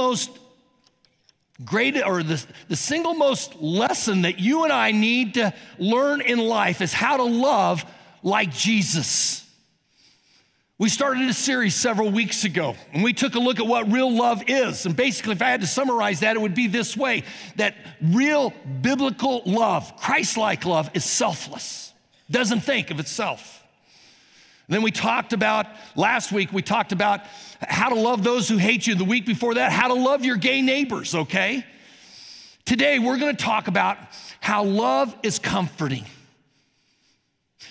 most great or the, the single most lesson that you and I need to learn in life is how to love like Jesus. We started a series several weeks ago, and we took a look at what real love is. And basically, if I had to summarize that, it would be this way that real biblical love, Christ like love, is selfless, doesn't think of itself. And then we talked about, last week, we talked about how to love those who hate you. The week before that, how to love your gay neighbors, okay? Today, we're gonna talk about how love is comforting.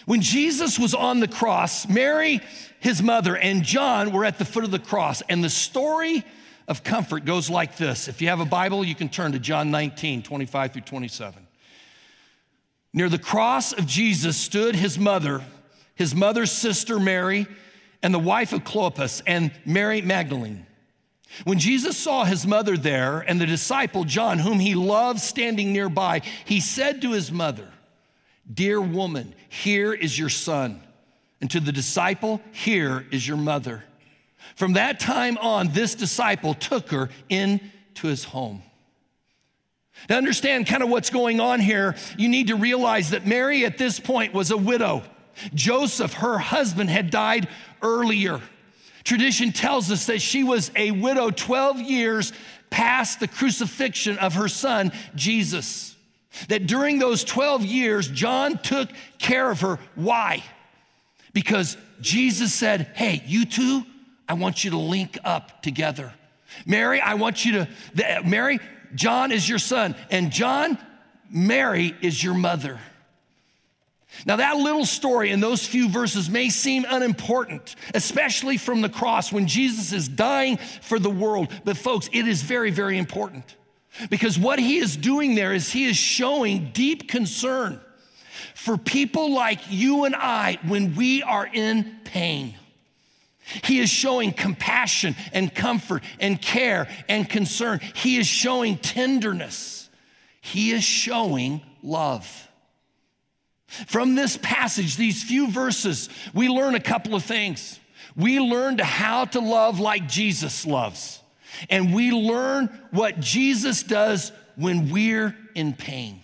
When Jesus was on the cross, Mary his mother, and John were at the foot of the cross. And the story of comfort goes like this. If you have a Bible, you can turn to John 19, 25 through 27. Near the cross of Jesus stood his mother, his mother's sister Mary, and the wife of Clopas, and Mary Magdalene. When Jesus saw his mother there and the disciple John, whom he loved, standing nearby, he said to his mother, Dear woman, here is your son. And to the disciple, here is your mother. From that time on, this disciple took her into his home. To understand kind of what's going on here, you need to realize that Mary at this point was a widow. Joseph, her husband, had died earlier. Tradition tells us that she was a widow 12 years past the crucifixion of her son, Jesus. That during those 12 years, John took care of her. Why? because Jesus said, Hey, you two, I want you to link up together. Mary, I want you to, Mary, John is your son, and John, Mary is your mother. Now, that little story in those few verses may seem unimportant, especially from the cross when Jesus is dying for the world. But, folks, it is very, very important because what he is doing there is he is showing deep concern for people like you and I when we are in pain. He is showing compassion and comfort and care and concern. He is showing tenderness. He is showing love. From this passage, these few verses, we learn a couple of things. We learn how to love like Jesus loves, and we learn what Jesus does when we're in pain.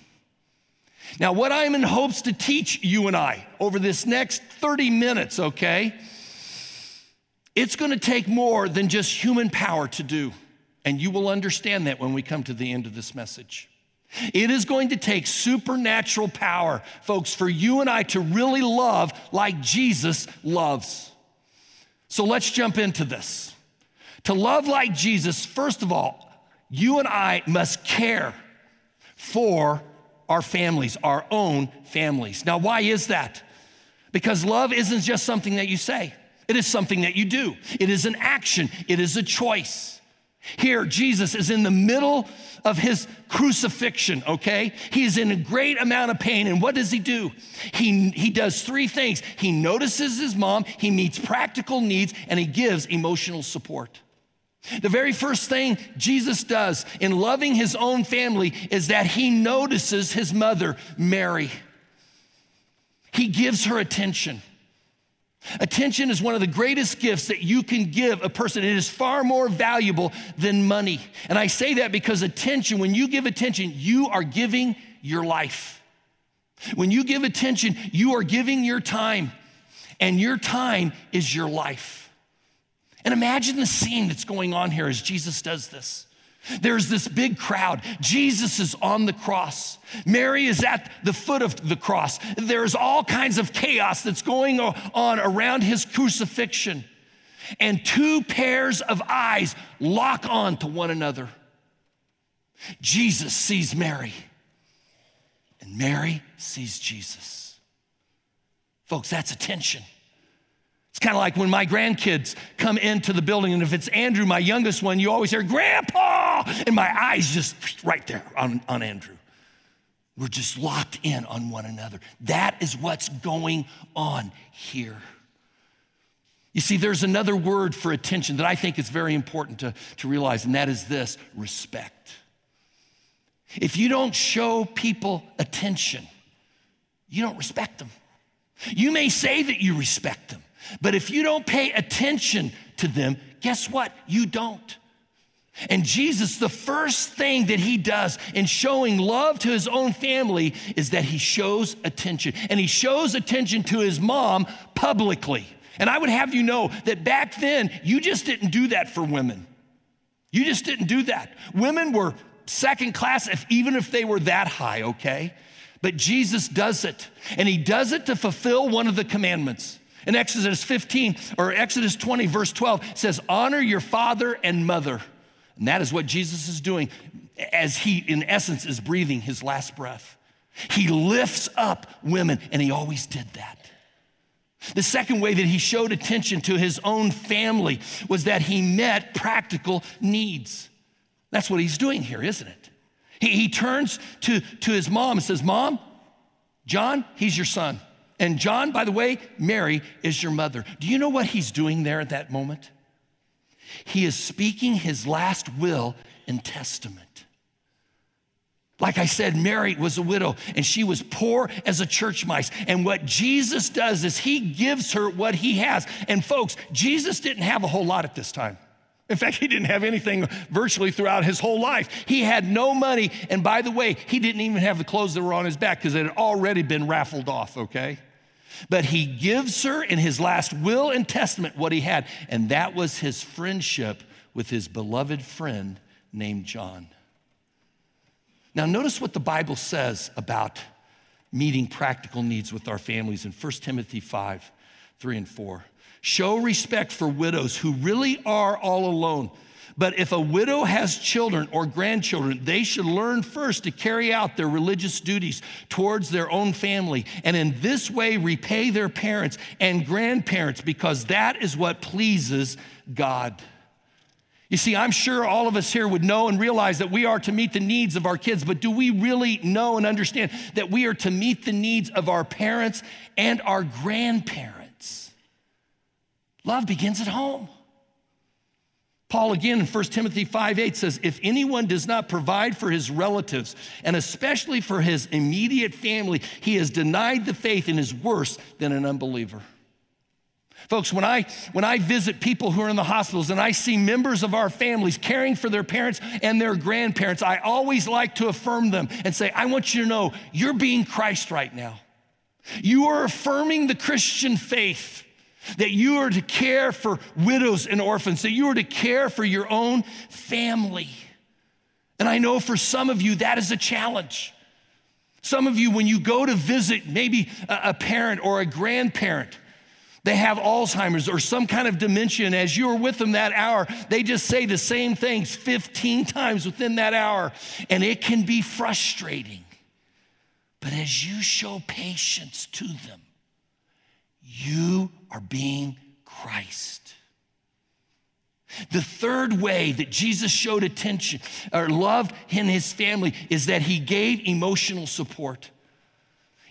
Now, what I'm in hopes to teach you and I over this next 30 minutes, okay, it's gonna take more than just human power to do. And you will understand that when we come to the end of this message. It is going to take supernatural power, folks, for you and I to really love like Jesus loves. So let's jump into this. To love like Jesus, first of all, you and I must care for our families, our own families. Now, why is that? Because love isn't just something that you say, it is something that you do, it is an action, it is a choice. Here, Jesus is in the middle of his crucifixion, okay? He is in a great amount of pain. And what does he do? He, he does three things he notices his mom, he meets practical needs, and he gives emotional support. The very first thing Jesus does in loving his own family is that he notices his mother, Mary. He gives her attention. Attention is one of the greatest gifts that you can give a person. It is far more valuable than money. And I say that because attention, when you give attention, you are giving your life. When you give attention, you are giving your time, and your time is your life. And imagine the scene that's going on here as Jesus does this. There's this big crowd. Jesus is on the cross. Mary is at the foot of the cross. There's all kinds of chaos that's going on around his crucifixion. And two pairs of eyes lock on to one another. Jesus sees Mary, and Mary sees Jesus. Folks, that's attention. It's kind of like when my grandkids come into the building, and if it's Andrew, my youngest one, you always hear, Grandpa! And my eyes just right there on, on Andrew. We're just locked in on one another. That is what's going on here. You see, there's another word for attention that I think is very important to, to realize, and that is this respect. If you don't show people attention, you don't respect them. You may say that you respect them, but if you don't pay attention to them, guess what? You don't. And Jesus, the first thing that he does in showing love to his own family is that he shows attention. And he shows attention to his mom publicly. And I would have you know that back then, you just didn't do that for women. You just didn't do that. Women were second class, if, even if they were that high, okay? But Jesus does it. And he does it to fulfill one of the commandments. In Exodus 15 or Exodus 20, verse 12, says, Honor your father and mother. And that is what Jesus is doing as he, in essence, is breathing his last breath. He lifts up women, and he always did that. The second way that he showed attention to his own family was that he met practical needs. That's what he's doing here, isn't it? He, he turns to, to his mom and says, Mom, John, he's your son. And John, by the way, Mary is your mother. Do you know what he's doing there at that moment? He is speaking his last will and testament. Like I said, Mary was a widow and she was poor as a church mice. And what Jesus does is he gives her what he has. And folks, Jesus didn't have a whole lot at this time. In fact, he didn't have anything virtually throughout his whole life. He had no money. And by the way, he didn't even have the clothes that were on his back because it had already been raffled off, okay? But he gives her in his last will and testament what he had, and that was his friendship with his beloved friend named John. Now, notice what the Bible says about meeting practical needs with our families in 1 Timothy 5 3 and 4. Show respect for widows who really are all alone but if a widow has children or grandchildren, they should learn first to carry out their religious duties towards their own family, and in this way repay their parents and grandparents, because that is what pleases God. You see, I'm sure all of us here would know and realize that we are to meet the needs of our kids, but do we really know and understand that we are to meet the needs of our parents and our grandparents? Love begins at home. Paul again in 1 Timothy 5 8 says, If anyone does not provide for his relatives, and especially for his immediate family, he has denied the faith and is worse than an unbeliever. Folks, when I, when I visit people who are in the hospitals and I see members of our families caring for their parents and their grandparents, I always like to affirm them and say, I want you to know you're being Christ right now. You are affirming the Christian faith that you are to care for widows and orphans, that you are to care for your own family. And I know for some of you that is a challenge. Some of you, when you go to visit maybe a parent or a grandparent, they have Alzheimer's or some kind of dementia, and as you're with them that hour, they just say the same things 15 times within that hour, and it can be frustrating. But as you show patience to them, you are being Christ. The third way that Jesus showed attention or loved in his family is that he gave emotional support.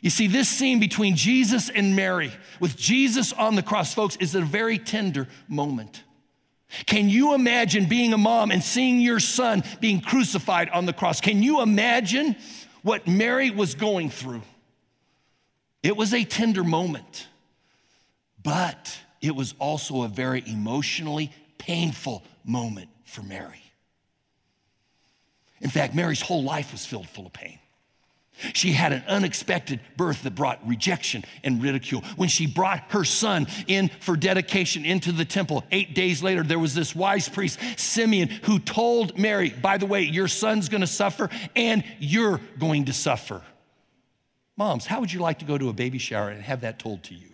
You see, this scene between Jesus and Mary, with Jesus on the cross, folks, is a very tender moment. Can you imagine being a mom and seeing your son being crucified on the cross? Can you imagine what Mary was going through? It was a tender moment. But it was also a very emotionally painful moment for Mary. In fact, Mary's whole life was filled full of pain. She had an unexpected birth that brought rejection and ridicule. When she brought her son in for dedication into the temple, eight days later, there was this wise priest, Simeon, who told Mary, By the way, your son's gonna suffer and you're going to suffer. Moms, how would you like to go to a baby shower and have that told to you?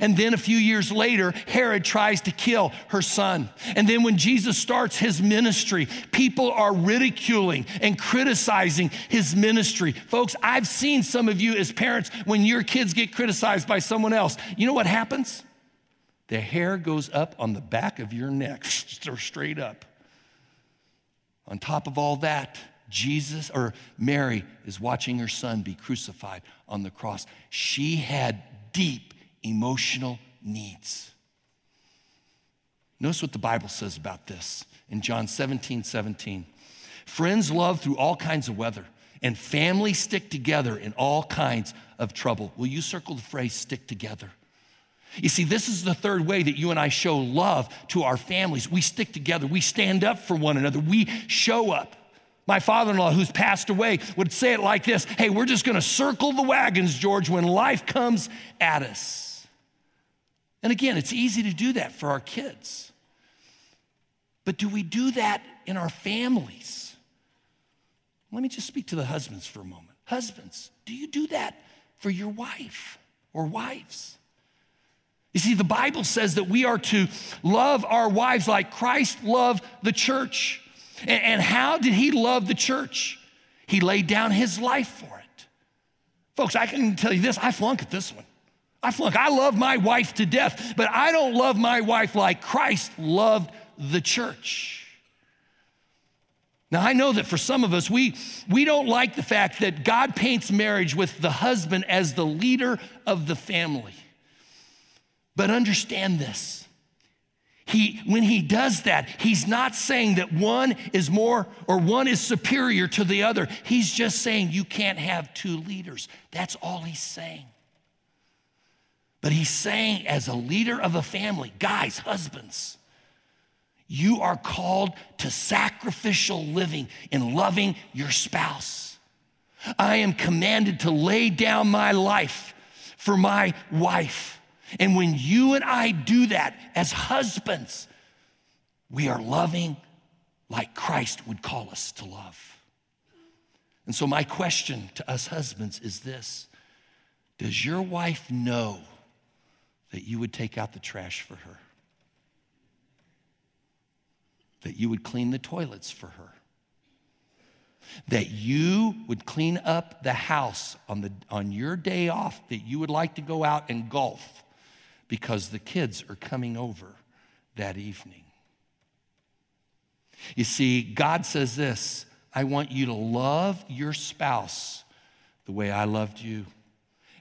And then a few years later, Herod tries to kill her son. And then when Jesus starts his ministry, people are ridiculing and criticizing his ministry. Folks, I've seen some of you as parents when your kids get criticized by someone else. You know what happens? The hair goes up on the back of your neck, straight up. On top of all that, Jesus or Mary is watching her son be crucified on the cross. She had deep emotional needs. Notice what the Bible says about this in John 17 17. Friends love through all kinds of weather, and families stick together in all kinds of trouble. Will you circle the phrase stick together? You see, this is the third way that you and I show love to our families. We stick together, we stand up for one another, we show up. My father in law, who's passed away, would say it like this Hey, we're just gonna circle the wagons, George, when life comes at us. And again, it's easy to do that for our kids. But do we do that in our families? Let me just speak to the husbands for a moment. Husbands, do you do that for your wife or wives? You see, the Bible says that we are to love our wives like Christ loved the church. And how did he love the church? He laid down his life for it. Folks, I can tell you this I flunk at this one. I flunk. I love my wife to death, but I don't love my wife like Christ loved the church. Now, I know that for some of us, we, we don't like the fact that God paints marriage with the husband as the leader of the family. But understand this. He, when he does that, he's not saying that one is more or one is superior to the other. He's just saying you can't have two leaders. That's all he's saying. But he's saying, as a leader of a family, guys, husbands, you are called to sacrificial living in loving your spouse. I am commanded to lay down my life for my wife. And when you and I do that as husbands, we are loving like Christ would call us to love. And so, my question to us husbands is this Does your wife know that you would take out the trash for her? that you would clean the toilets for her, that you would clean up the house on, the, on your day off, that you would like to go out and golf because the kids are coming over that evening. You see, God says this I want you to love your spouse the way I loved you.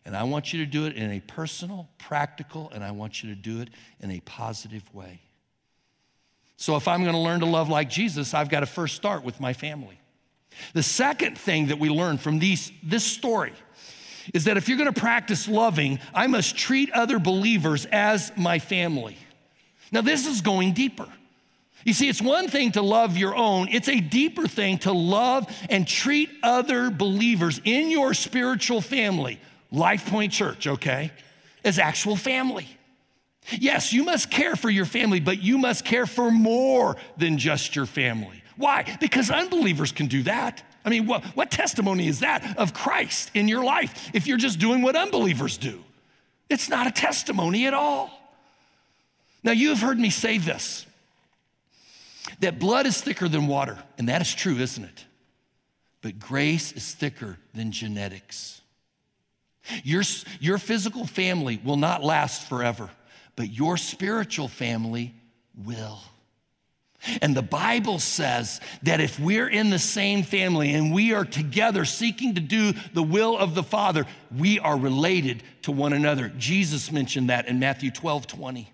And I want you to do it in a personal, practical, and I want you to do it in a positive way. So if I'm going to learn to love like Jesus, I've got to first start with my family. The second thing that we learn from these, this story is that if you're going to practice loving, I must treat other believers as my family. Now, this is going deeper. You see, it's one thing to love your own, it's a deeper thing to love and treat other believers in your spiritual family, Life Point Church, okay, as actual family. Yes, you must care for your family, but you must care for more than just your family. Why? Because unbelievers can do that. I mean, what, what testimony is that of Christ in your life if you're just doing what unbelievers do? It's not a testimony at all. Now, you have heard me say this that blood is thicker than water, and that is true, isn't it? But grace is thicker than genetics. Your, your physical family will not last forever but your spiritual family will. And the Bible says that if we're in the same family and we are together seeking to do the will of the Father, we are related to one another. Jesus mentioned that in Matthew 12 20.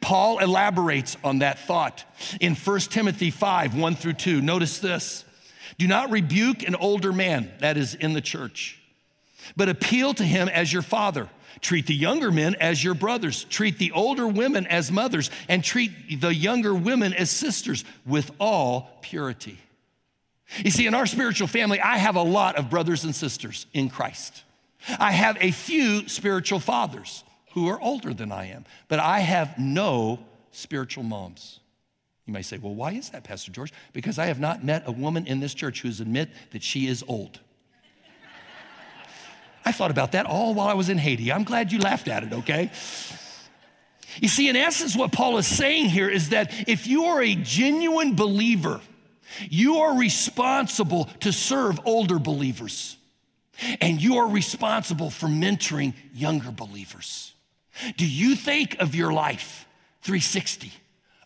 Paul elaborates on that thought in 1 Timothy 5 1 through 2. Notice this Do not rebuke an older man, that is in the church, but appeal to him as your father Treat the younger men as your brothers. Treat the older women as mothers, and treat the younger women as sisters with all purity. You see, in our spiritual family, I have a lot of brothers and sisters in Christ. I have a few spiritual fathers who are older than I am, but I have no spiritual moms. You may say, well, why is that, Pastor George? Because I have not met a woman in this church who's admit that she is old. I thought about that all while I was in Haiti. I'm glad you laughed at it, okay? You see, in essence, what Paul is saying here is that if you are a genuine believer, you are responsible to serve older believers, and you are responsible for mentoring younger believers. Do you think of your life 360,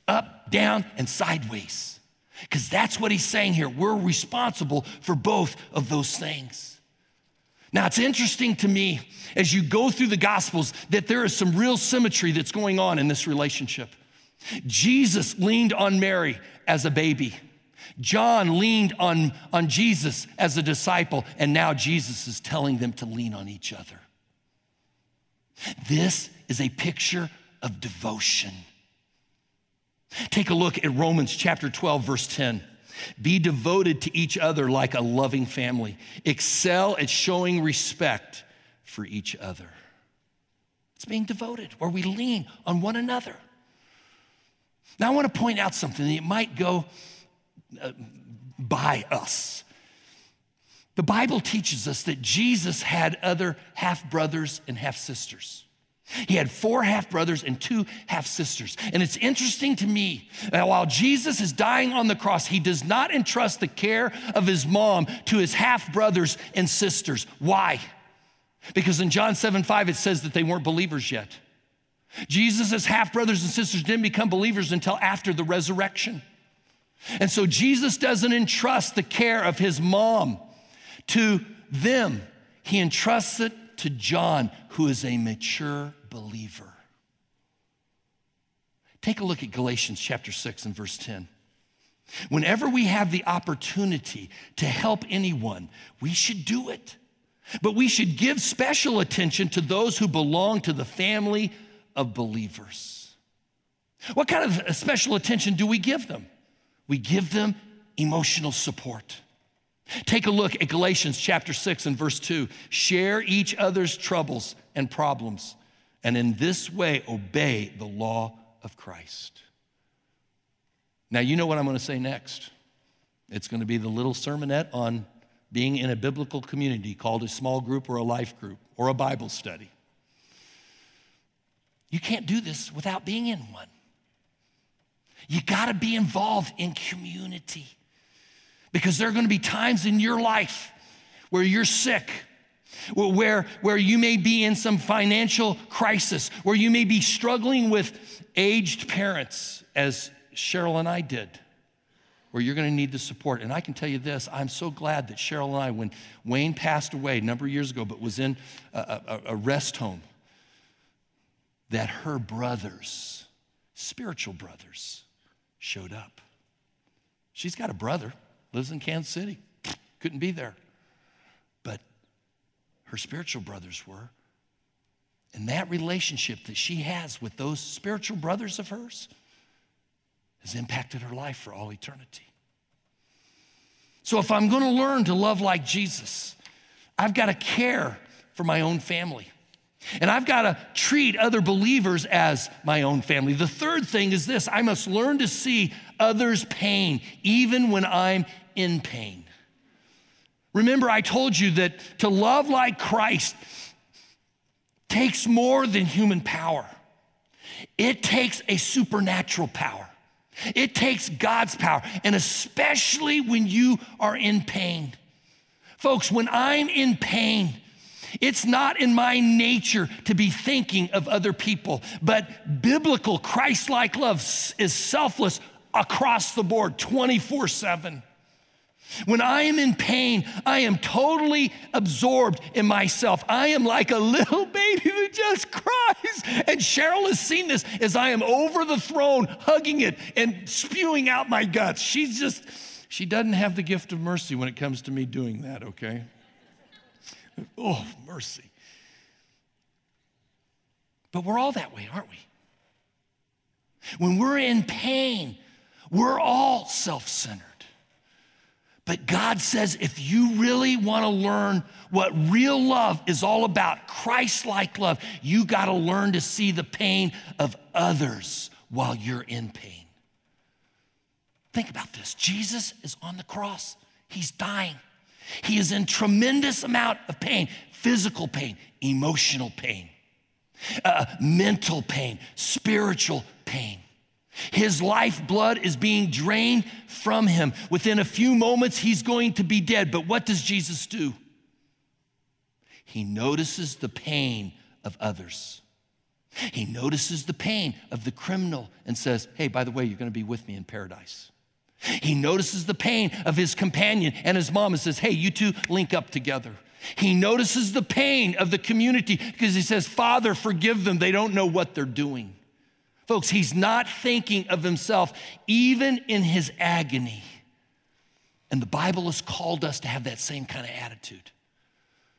up, down, and sideways? Because that's what he's saying here. We're responsible for both of those things. Now, it's interesting to me as you go through the Gospels that there is some real symmetry that's going on in this relationship. Jesus leaned on Mary as a baby. John leaned on, on Jesus as a disciple, and now Jesus is telling them to lean on each other. This is a picture of devotion. Take a look at Romans chapter 12, verse 10. Be devoted to each other like a loving family. Excel at showing respect for each other. It's being devoted, where we lean on one another. Now, I want to point out something that might go uh, by us. The Bible teaches us that Jesus had other half brothers and half sisters. He had four half brothers and two half sisters. And it's interesting to me that while Jesus is dying on the cross, he does not entrust the care of his mom to his half brothers and sisters. Why? Because in John 7 5, it says that they weren't believers yet. Jesus' half brothers and sisters didn't become believers until after the resurrection. And so Jesus doesn't entrust the care of his mom to them, he entrusts it to John, who is a mature believer. Take a look at Galatians chapter 6 and verse 10. Whenever we have the opportunity to help anyone, we should do it. But we should give special attention to those who belong to the family of believers. What kind of special attention do we give them? We give them emotional support. Take a look at Galatians chapter 6 and verse 2. Share each other's troubles and problems, and in this way obey the law of Christ. Now, you know what I'm going to say next. It's going to be the little sermonette on being in a biblical community called a small group or a life group or a Bible study. You can't do this without being in one. You got to be involved in community. Because there are going to be times in your life where you're sick, where, where you may be in some financial crisis, where you may be struggling with aged parents, as Cheryl and I did, where you're going to need the support. And I can tell you this I'm so glad that Cheryl and I, when Wayne passed away a number of years ago, but was in a, a, a rest home, that her brothers, spiritual brothers, showed up. She's got a brother lives in Kansas City. Couldn't be there. But her spiritual brothers were. And that relationship that she has with those spiritual brothers of hers has impacted her life for all eternity. So if I'm going to learn to love like Jesus, I've got to care for my own family. And I've got to treat other believers as my own family. The third thing is this I must learn to see others' pain, even when I'm in pain. Remember, I told you that to love like Christ takes more than human power, it takes a supernatural power. It takes God's power, and especially when you are in pain. Folks, when I'm in pain, it's not in my nature to be thinking of other people, but biblical Christ like love is selfless across the board 24 7. When I am in pain, I am totally absorbed in myself. I am like a little baby who just cries. And Cheryl has seen this as I am over the throne, hugging it and spewing out my guts. She's just, she doesn't have the gift of mercy when it comes to me doing that, okay? Oh, mercy. But we're all that way, aren't we? When we're in pain, we're all self centered. But God says if you really want to learn what real love is all about, Christ like love, you got to learn to see the pain of others while you're in pain. Think about this Jesus is on the cross, he's dying. He is in tremendous amount of pain, physical pain, emotional pain, uh, mental pain, spiritual pain. His lifeblood is being drained from him. Within a few moments, he's going to be dead. But what does Jesus do? He notices the pain of others. He notices the pain of the criminal and says, Hey, by the way, you're going to be with me in paradise. He notices the pain of his companion and his mom and says, Hey, you two link up together. He notices the pain of the community because he says, Father, forgive them. They don't know what they're doing. Folks, he's not thinking of himself even in his agony. And the Bible has called us to have that same kind of attitude.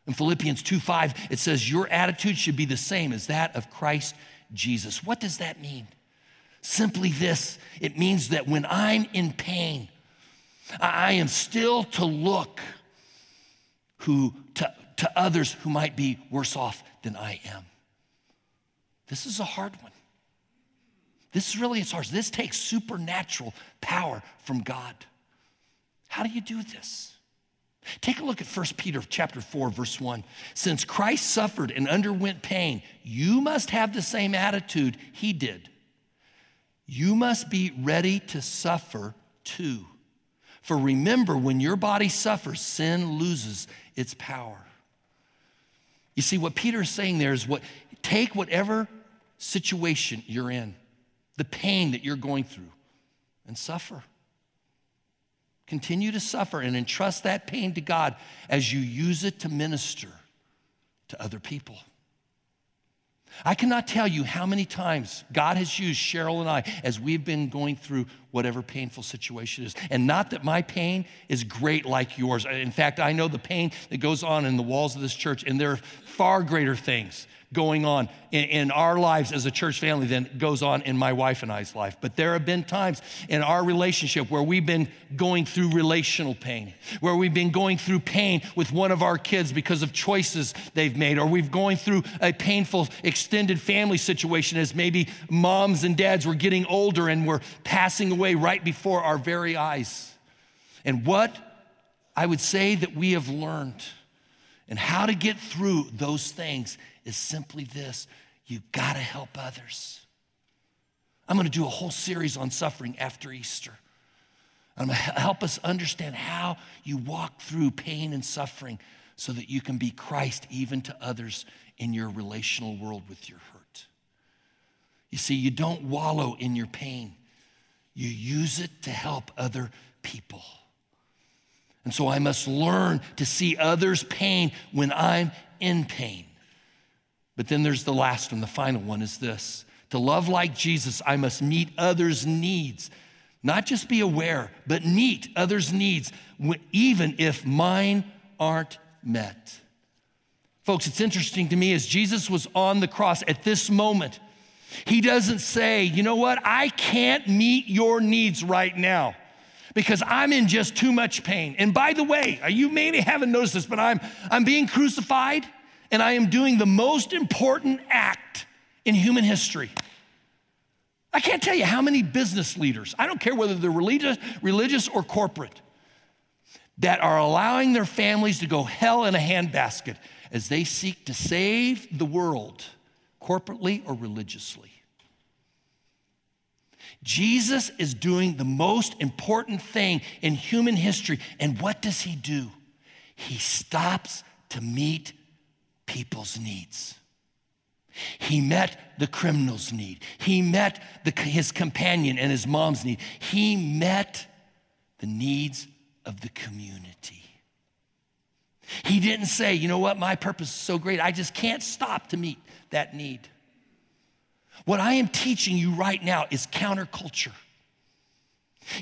In Philippians 2 5, it says, Your attitude should be the same as that of Christ Jesus. What does that mean? Simply this it means that when I'm in pain, I am still to look who, to, to others who might be worse off than I am. This is a hard one. This is really is hard. This takes supernatural power from God. How do you do this? Take a look at 1 Peter chapter 4 verse 1. Since Christ suffered and underwent pain, you must have the same attitude he did. You must be ready to suffer too. For remember, when your body suffers, sin loses its power. You see, what Peter is saying there is what take whatever situation you're in, the pain that you're going through, and suffer. Continue to suffer and entrust that pain to God as you use it to minister to other people. I cannot tell you how many times God has used Cheryl and I as we've been going through whatever painful situation is. And not that my pain is great like yours. In fact, I know the pain that goes on in the walls of this church, and there are far greater things going on in, in, our lives as a church family than goes on in my wife and I's life. But there have been times in our relationship where we've been going through relational pain, where we've been going through pain with one of our kids because of choices they've made, or we've going through a painful extended family situation as maybe moms and dads were getting older and were passing away right before our very eyes. And what I would say that we have learned and how to get through those things is simply this you gotta help others. I'm gonna do a whole series on suffering after Easter. I'm gonna help us understand how you walk through pain and suffering so that you can be Christ even to others in your relational world with your hurt. You see, you don't wallow in your pain, you use it to help other people. And so I must learn to see others' pain when I'm in pain. But then there's the last one, the final one is this to love like Jesus, I must meet others' needs. Not just be aware, but meet others' needs, even if mine aren't met. Folks, it's interesting to me as Jesus was on the cross at this moment, he doesn't say, you know what, I can't meet your needs right now because I'm in just too much pain. And by the way, uh, you maybe haven't noticed this, but I'm, I'm being crucified and I am doing the most important act in human history. I can't tell you how many business leaders, I don't care whether they're religious, religious or corporate, that are allowing their families to go hell in a handbasket as they seek to save the world corporately or religiously. Jesus is doing the most important thing in human history. And what does he do? He stops to meet people's needs. He met the criminal's need. He met the, his companion and his mom's need. He met the needs of the community. He didn't say, you know what, my purpose is so great, I just can't stop to meet that need. What I am teaching you right now is counterculture.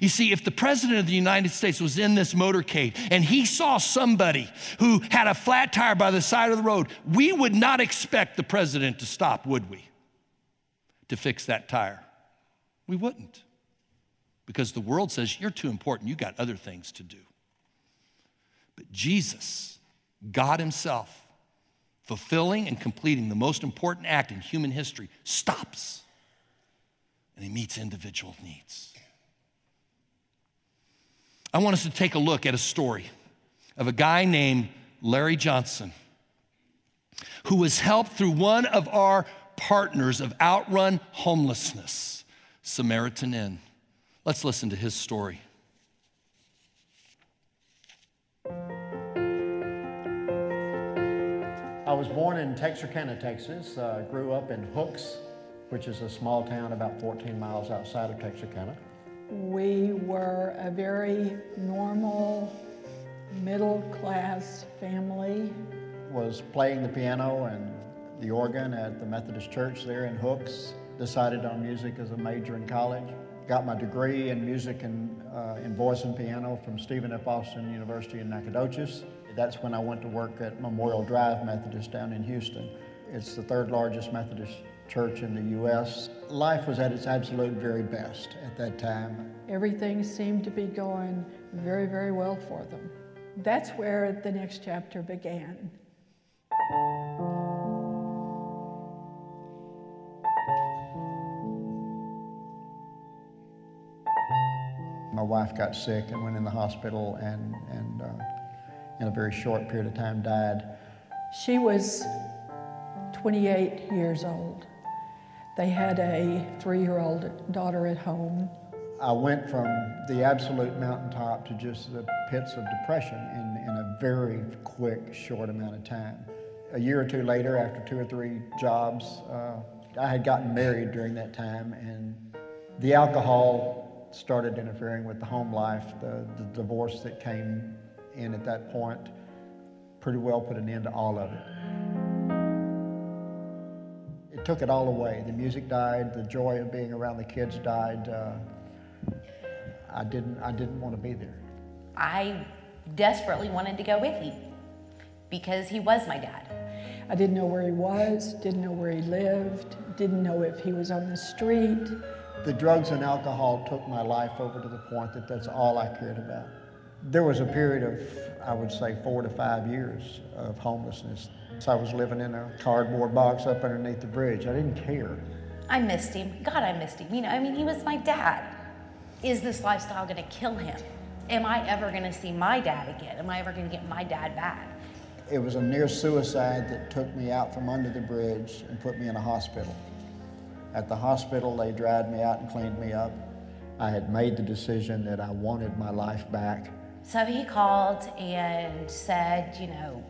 You see, if the president of the United States was in this motorcade and he saw somebody who had a flat tire by the side of the road, we would not expect the president to stop, would we? To fix that tire. We wouldn't. Because the world says, you're too important, you got other things to do. But Jesus, God Himself, fulfilling and completing the most important act in human history, stops and He meets individual needs. I want us to take a look at a story of a guy named Larry Johnson who was helped through one of our partners of Outrun Homelessness, Samaritan Inn. Let's listen to his story. Was born in Texarkana, Texas. Uh, grew up in Hooks, which is a small town about 14 miles outside of Texarkana. We were a very normal, middle class family. Was playing the piano and the organ at the Methodist Church there in Hooks. Decided on music as a major in college. Got my degree in music and uh, in voice and piano from Stephen F. Austin University in Nacogdoches. That's when I went to work at Memorial Drive Methodist down in Houston. It's the third largest Methodist church in the U.S. Life was at its absolute very best at that time. Everything seemed to be going very, very well for them. That's where the next chapter began. My wife got sick and went in the hospital and, and uh, in a very short period of time died. She was 28 years old. They had a three year old daughter at home. I went from the absolute mountaintop to just the pits of depression in, in a very quick, short amount of time. A year or two later, after two or three jobs, uh, I had gotten married during that time, and the alcohol started interfering with the home life. The, the divorce that came in at that point pretty well put an end to all of it it took it all away. The music died, the joy of being around the kids died. Uh, I didn't, I didn't want to be there. I desperately wanted to go with him because he was my dad. I didn't know where he was, didn't know where he lived, didn't know if he was on the street. The drugs and alcohol took my life over to the point that that's all I cared about. There was a period of, I would say, four to five years of homelessness. So I was living in a cardboard box up underneath the bridge. I didn't care. I missed him. God, I missed him. You know, I mean, he was my dad. Is this lifestyle going to kill him? Am I ever going to see my dad again? Am I ever going to get my dad back? It was a near suicide that took me out from under the bridge and put me in a hospital. At the hospital, they dried me out and cleaned me up. I had made the decision that I wanted my life back. So he called and said, you know,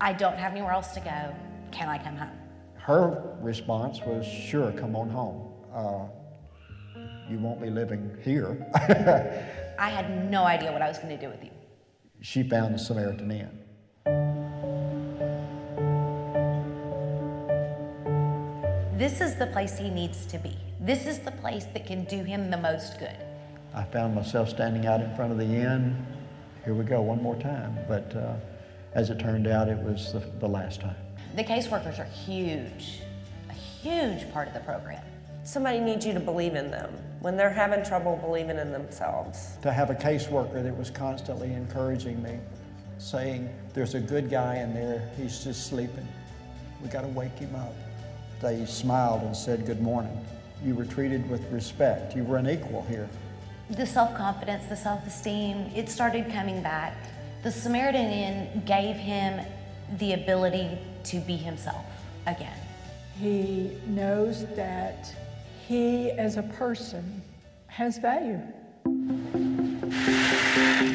I don't have anywhere else to go. Can I come home? Her response was, sure, come on home. Uh, you won't be living here. I had no idea what I was going to do with you. She found the Samaritan Inn. This is the place he needs to be. This is the place that can do him the most good. I found myself standing out in front of the inn. Here we go, one more time. But uh, as it turned out, it was the, the last time. The caseworkers are huge, a huge part of the program. Somebody needs you to believe in them when they're having trouble believing in themselves. To have a caseworker that was constantly encouraging me, saying, There's a good guy in there, he's just sleeping. We got to wake him up. They smiled and said, Good morning. You were treated with respect. You were an equal here. The self confidence, the self esteem, it started coming back. The Samaritan Inn gave him the ability to be himself again. He knows that he, as a person, has value.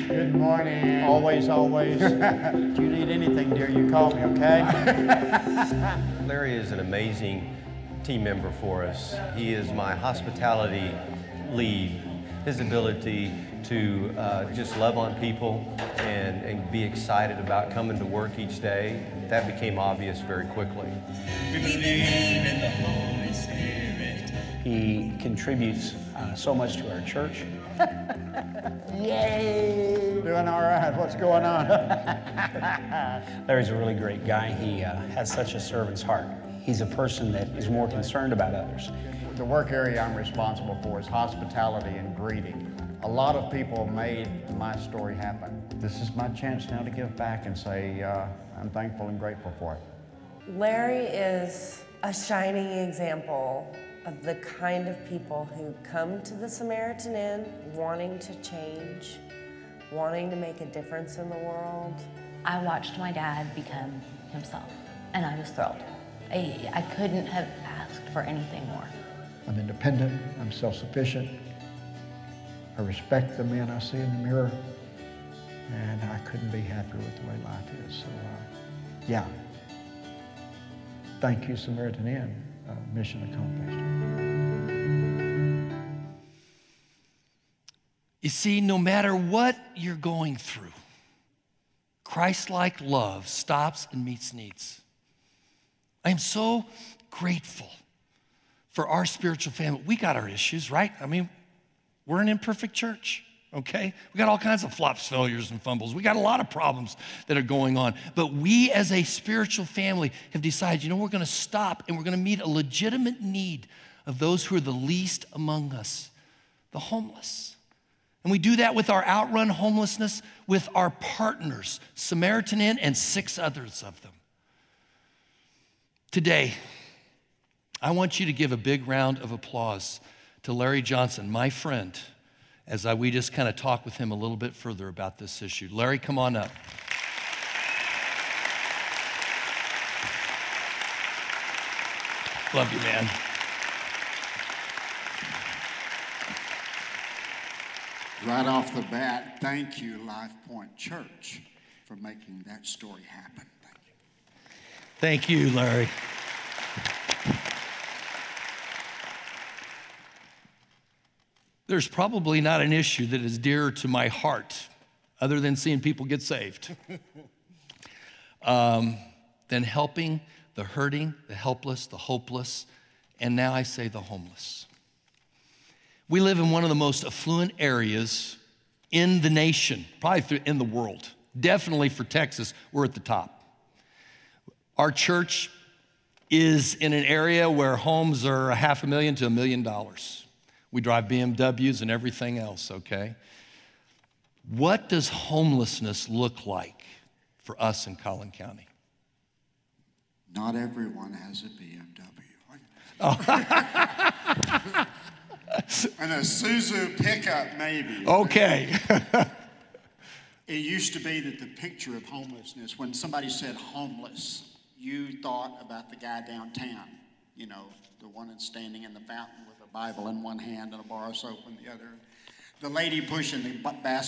Good morning. Always, always. if you need anything, dear, you call me, okay? Larry is an amazing team member for us. He is my hospitality lead. His ability to uh, just love on people and, and be excited about coming to work each day, that became obvious very quickly. He contributes uh, so much to our church. Yay! Doing all right. What's going on? Larry's a really great guy. He uh, has such a servant's heart. He's a person that is more concerned about others. The work area I'm responsible for is hospitality and greeting. A lot of people made my story happen. This is my chance now to give back and say uh, I'm thankful and grateful for it. Larry is a shining example of the kind of people who come to the Samaritan Inn wanting to change, wanting to make a difference in the world. I watched my dad become himself, and I was thrilled. I, I couldn't have asked for anything more. I'm independent, I'm self sufficient, I respect the men I see in the mirror, and I couldn't be happier with the way life is. So, uh, yeah. Thank you, Samaritan Inn. Uh, mission accomplished. You see, no matter what you're going through, Christ like love stops and meets needs. I am so grateful for our spiritual family. We got our issues, right? I mean, we're an imperfect church. okay? We got all kinds of flops, failures, and fumbles. We got a lot of problems that are going on. But we as a spiritual family have decided, you know, we're gonna stop and we're gonna meet a legitimate need of those who are the least among us, the homeless. And we do that with our outrun homelessness with our partners, Samaritan Inn and six others of them. Today, I want you to give a big round of applause to Larry Johnson, my friend, as I, we just kind of talk with him a little bit further about this issue. Larry, come on up. Love you, man. Right off the bat, thank you, Life Point Church, for making that story happen. Thank you, Larry. There's probably not an issue that is dearer to my heart, other than seeing people get saved, um, than helping the hurting, the helpless, the hopeless, and now I say the homeless. We live in one of the most affluent areas in the nation, probably in the world. Definitely for Texas, we're at the top. Our church is in an area where homes are a half a million to a million dollars. We drive BMWs and everything else, okay? What does homelessness look like for us in Collin County? Not everyone has a BMW. Oh. and a Isuzu pickup, maybe. Okay. it used to be that the picture of homelessness, when somebody said homeless, you thought about the guy downtown, you know, the one that's standing in the fountain with Bible in one hand and a bar of soap in the other. The lady pushing the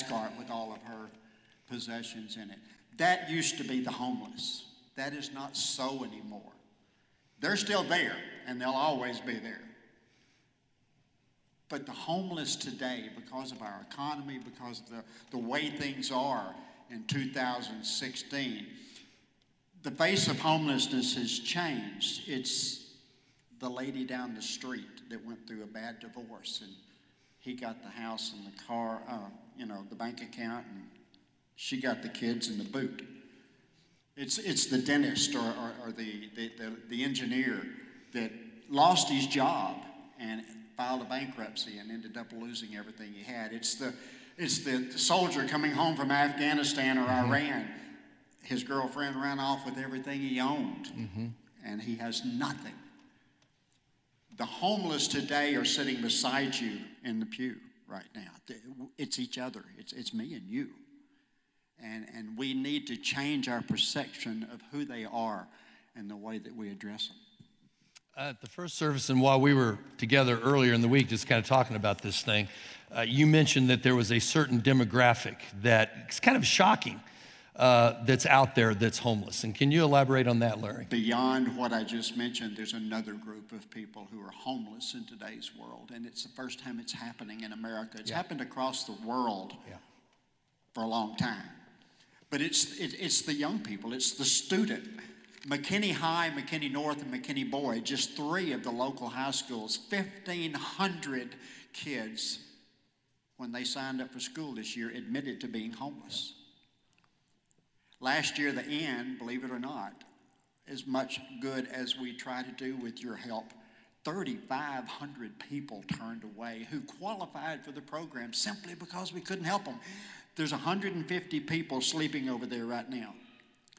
cart with all of her possessions in it. That used to be the homeless. That is not so anymore. They're still there, and they'll always be there. But the homeless today, because of our economy, because of the, the way things are in 2016, the face of homelessness has changed. It's the lady down the street that went through a bad divorce and he got the house and the car, uh, you know, the bank account, and she got the kids in the boot. It's, it's the dentist or, or, or the, the, the, the engineer that lost his job and filed a bankruptcy and ended up losing everything he had. It's the, it's the, the soldier coming home from Afghanistan or mm-hmm. Iraq his girlfriend ran off with everything he owned, mm-hmm. and he has nothing. The homeless today are sitting beside you in the pew right now. It's each other, it's, it's me and you. And, and we need to change our perception of who they are and the way that we address them. At the first service, and while we were together earlier in the week, just kind of talking about this thing, uh, you mentioned that there was a certain demographic that it's kind of shocking uh, that's out there that's homeless. And can you elaborate on that, Larry? Beyond what I just mentioned, there's another group of people who are homeless in today's world, and it's the first time it's happening in America. It's yeah. happened across the world yeah. for a long time. But it's, it, it's the young people, it's the student. McKinney High, McKinney North, and McKinney Boyd, just three of the local high schools, 1,500 kids, when they signed up for school this year, admitted to being homeless. Last year, the end, believe it or not, as much good as we try to do with your help, 3,500 people turned away who qualified for the program simply because we couldn't help them. There's 150 people sleeping over there right now.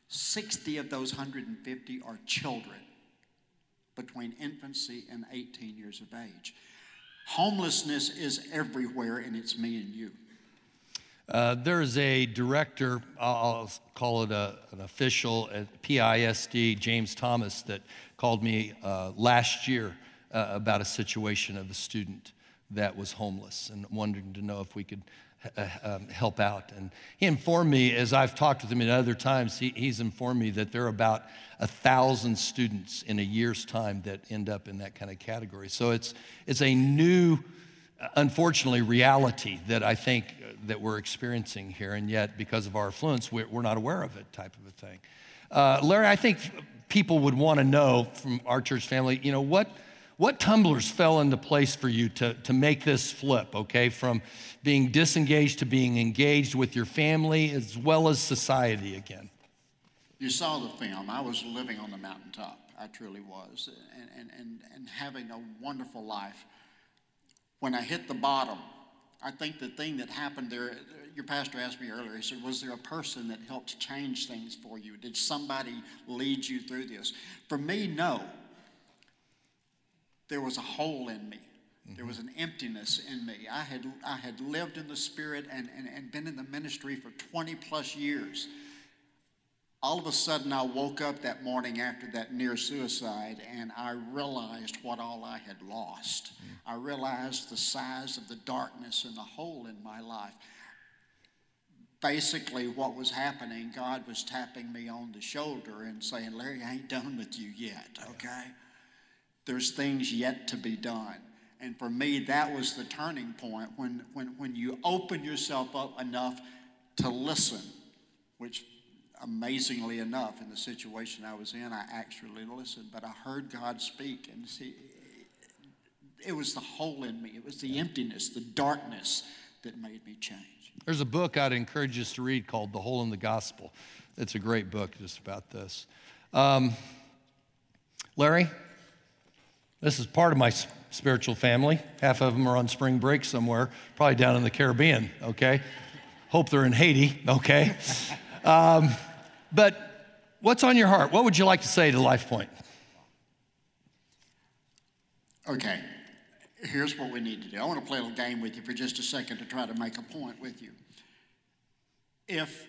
60 of those 150 are children between infancy and 18 years of age. Homelessness is everywhere, and it's me and you. Uh, there's a director, I'll call it a, an official at PISD, James Thomas, that called me uh, last year uh, about a situation of a student that was homeless and wanted to know if we could uh, um, help out. And he informed me, as I've talked with him at other times, he, he's informed me that there are about a thousand students in a year's time that end up in that kind of category. So it's, it's a new, unfortunately, reality that I think that we're experiencing here, and yet because of our affluence, we're not aware of it, type of a thing. Uh, Larry, I think people would want to know from our church family, you know, what, What tumblers fell into place for you to, to make this flip, okay, from being disengaged to being engaged with your family as well as society again? You saw the film. I was living on the mountaintop. I truly was, and, and, and, and having a wonderful life. When I hit the bottom, I think the thing that happened there, your pastor asked me earlier, he said, Was there a person that helped change things for you? Did somebody lead you through this? For me, no there was a hole in me. There was mm-hmm. an emptiness in me. I had, I had lived in the Spirit and, and, and been in the ministry for 20 plus years. All of a sudden, I woke up that morning after that near suicide and I realized what all I had lost. Mm. I realized the size of the darkness and the hole in my life. Basically, what was happening, God was tapping me on the shoulder and saying, Larry, I ain't done with you yet, okay? There's things yet to be done. And for me, that was the turning point when, when, when you open yourself up enough to listen, which amazingly enough, in the situation I was in, I actually listened. But I heard God speak, and see, it was the hole in me, it was the emptiness, the darkness that made me change. There's a book I'd encourage us to read called The Hole in the Gospel. It's a great book just about this. Um, Larry? This is part of my spiritual family. Half of them are on spring break somewhere, probably down in the Caribbean, okay? Hope they're in Haiti, okay? Um, but what's on your heart? What would you like to say to Life Point? Okay, here's what we need to do. I want to play a little game with you for just a second to try to make a point with you. If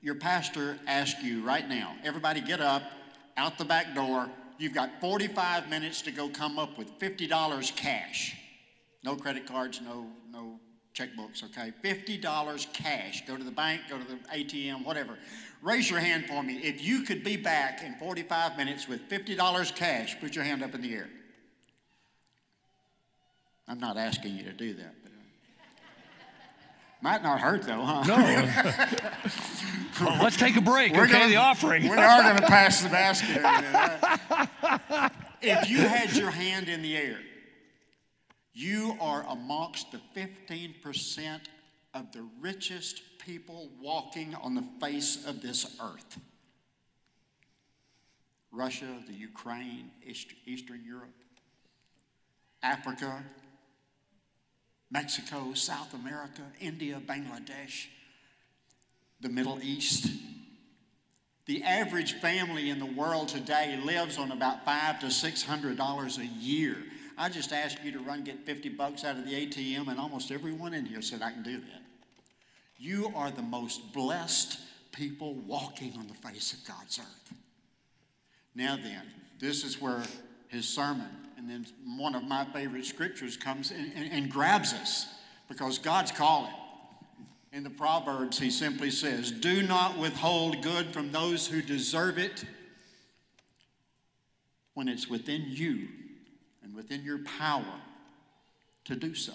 your pastor asks you right now, everybody get up, out the back door, You've got 45 minutes to go come up with $50 cash. No credit cards, no, no checkbooks, okay? $50 cash. Go to the bank, go to the ATM, whatever. Raise your hand for me. If you could be back in 45 minutes with $50 cash, put your hand up in the air. I'm not asking you to do that. But, uh, might not hurt though, huh? No. well, let's take a break. We're okay, gonna, the offering. we are going to pass the basket. if you had your hand in the air, you are amongst the 15% of the richest people walking on the face of this earth. Russia, the Ukraine, Eastern Europe, Africa, Mexico, South America, India, Bangladesh, the Middle East. The average family in the world today lives on about five to six hundred dollars a year. I just asked you to run get 50 bucks out of the ATM, and almost everyone in here said I can do that. You are the most blessed people walking on the face of God's earth. Now then, this is where his sermon and then one of my favorite scriptures comes and, and, and grabs us because God's calling. In the Proverbs, he simply says, Do not withhold good from those who deserve it when it's within you and within your power to do so.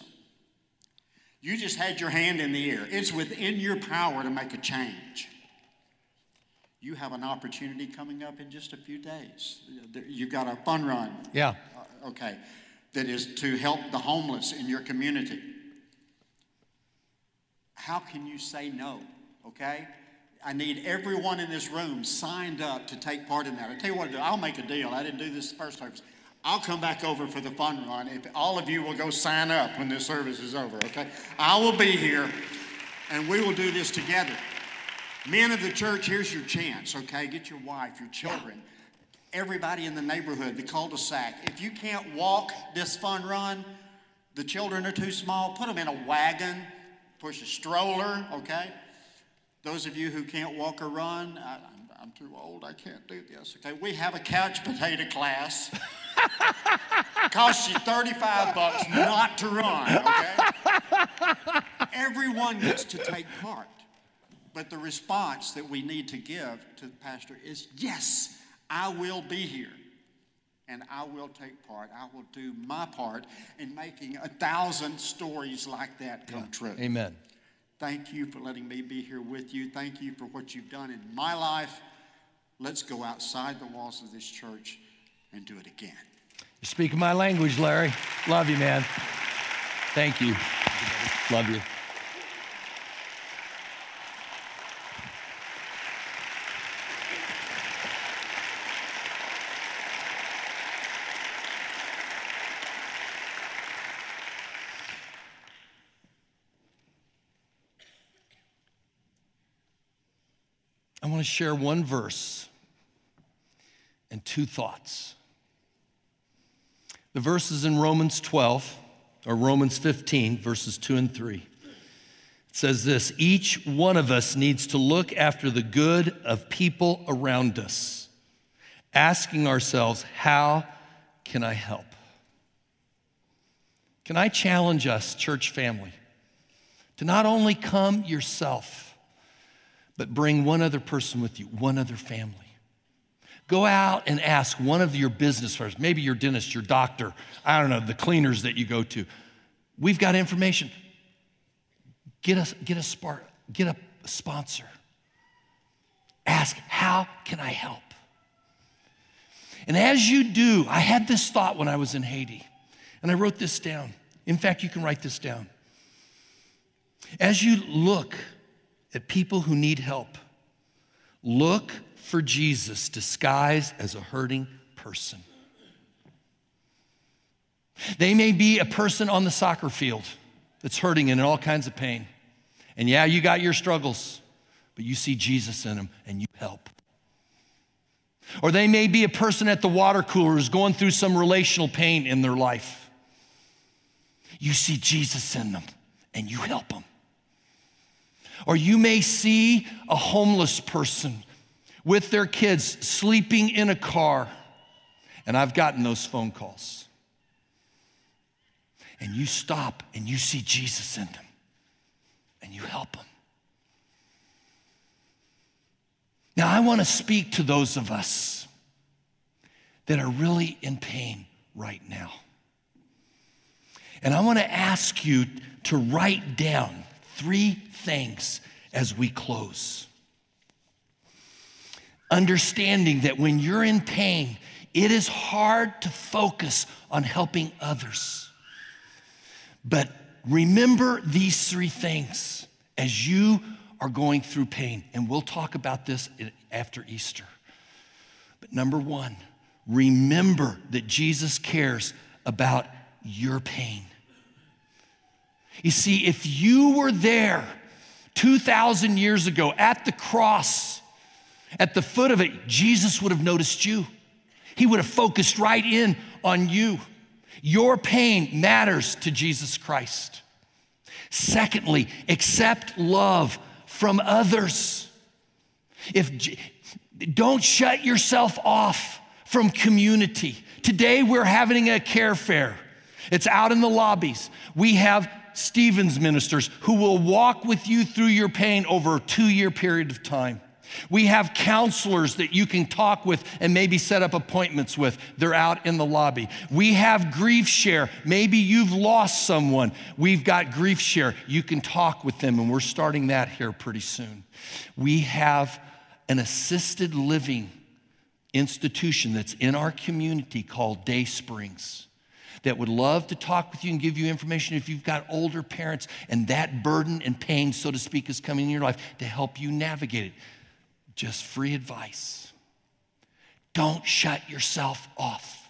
You just had your hand in the air. It's within your power to make a change. You have an opportunity coming up in just a few days. You've got a fun run. Yeah. Uh, okay. That is to help the homeless in your community how can you say no? Okay? I need everyone in this room signed up to take part in that. I tell you what, I'll make a deal. I didn't do this the first service. I'll come back over for the fun run if all of you will go sign up when this service is over, okay? I will be here and we will do this together. Men of the church, here's your chance, okay? Get your wife, your children, everybody in the neighborhood, the cul de sac. If you can't walk this fun run, the children are too small, put them in a wagon push a stroller, okay? Those of you who can't walk or run, I, I'm too old, I can't do this, okay? We have a couch potato class. Costs you 35 bucks not to run, okay? Everyone gets to take part. But the response that we need to give to the pastor is yes, I will be here and I will take part. I will do my part in making a thousand stories like that come yeah. true. Amen. Thank you for letting me be here with you. Thank you for what you've done in my life. Let's go outside the walls of this church and do it again. You're speaking my language, Larry. Love you, man. Thank you. Love you. I want to share one verse and two thoughts. The verses in Romans 12 or Romans 15, verses 2 and 3. It says this Each one of us needs to look after the good of people around us, asking ourselves, How can I help? Can I challenge us, church family, to not only come yourself, but bring one other person with you, one other family? Go out and ask one of your business partners, maybe your dentist, your doctor, I don't know, the cleaners that you go to. We've got information. Get a, get a, spark, get a sponsor. Ask, how can I help? And as you do, I had this thought when I was in Haiti, and I wrote this down. In fact, you can write this down. As you look at people who need help, look for Jesus disguised as a hurting person. They may be a person on the soccer field that's hurting and in all kinds of pain. And yeah, you got your struggles, but you see Jesus in them and you help. Or they may be a person at the water cooler who's going through some relational pain in their life. You see Jesus in them and you help them. Or you may see a homeless person with their kids sleeping in a car. And I've gotten those phone calls. And you stop and you see Jesus in them and you help them. Now, I want to speak to those of us that are really in pain right now. And I want to ask you to write down three things as we close understanding that when you're in pain, it is hard to focus on helping others. But remember these three things as you are going through pain. And we'll talk about this after Easter. But number one, remember that Jesus cares about your pain. You see, if you were there 2,000 years ago at the cross, at the foot of it, Jesus would have noticed you. He would have focused right in on you. Your pain matters to Jesus Christ. Secondly, accept love from others. If don't shut yourself off from community. Today we're having a care fair. It's out in the lobbies. We have Stevens ministers who will walk with you through your pain over a 2-year period of time. We have counselors that you can talk with and maybe set up appointments with. They're out in the lobby. We have GriefShare. Maybe you've lost someone. We've got GriefShare. You can talk with them, and we're starting that here pretty soon. We have an assisted living institution that's in our community called Day Springs that would love to talk with you and give you information if you've got older parents and that burden and pain, so to speak, is coming in your life to help you navigate it just free advice. Don't shut yourself off.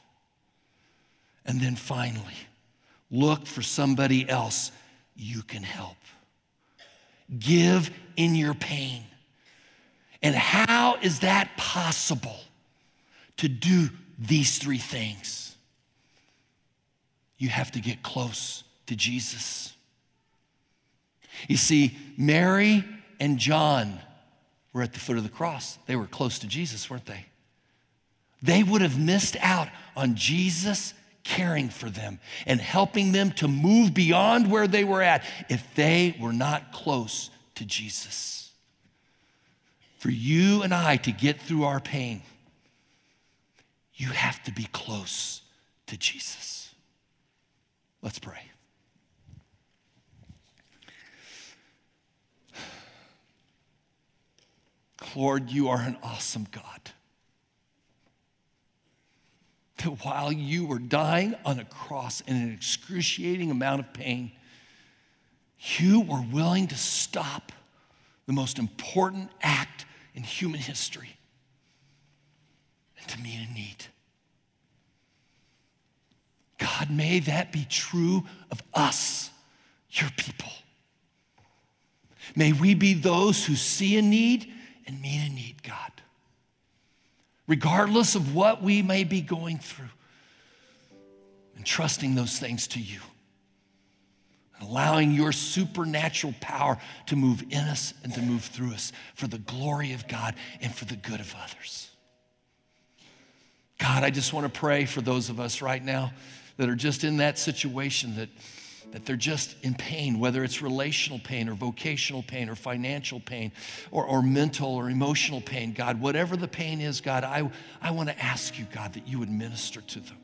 And then finally, look for somebody else you can help. Give in your pain. And how is that possible to do these three things? You have to get close to Jesus. You see, Mary and John were at the foot of the cross. They were close to Jesus, weren't they? They would have missed out on Jesus caring for them and helping them to move beyond where they were at if they were not close to Jesus. For you and I to get through our pain, you have to be close to Jesus. Let's pray. Lord, you are an awesome God. that while you were dying on a cross in an excruciating amount of pain, you were willing to stop the most important act in human history and to meet a need. God, may that be true of us, your people. May we be those who see a need and meet a need, God. Regardless of what we may be going through, and trusting those things to you allowing your supernatural power to move in us and to move through us for the glory of God and for the good of others. God, I just want to pray for those of us right now that are just in that situation that, that they're just in pain, whether it's relational pain or vocational pain or financial pain or, or mental or emotional pain. God, whatever the pain is, God, I, I want to ask you, God, that you would minister to them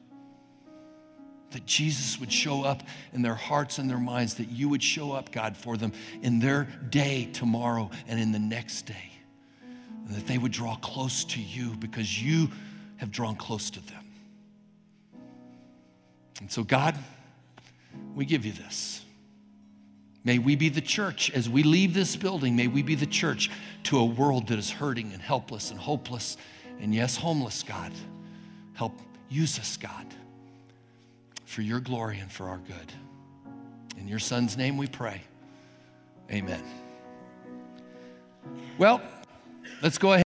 that Jesus would show up in their hearts and their minds, that you would show up, God, for them in their day tomorrow and in the next day. And that they would draw close to you because you have drawn close to them. And so, God, we give you this. May we be the church as we leave this building. May we be the church to a world that is hurting and helpless and hopeless and, yes, homeless, God. Help use us, God for your glory and for our good. In your son's name we pray. Amen. Well, let's go ahead.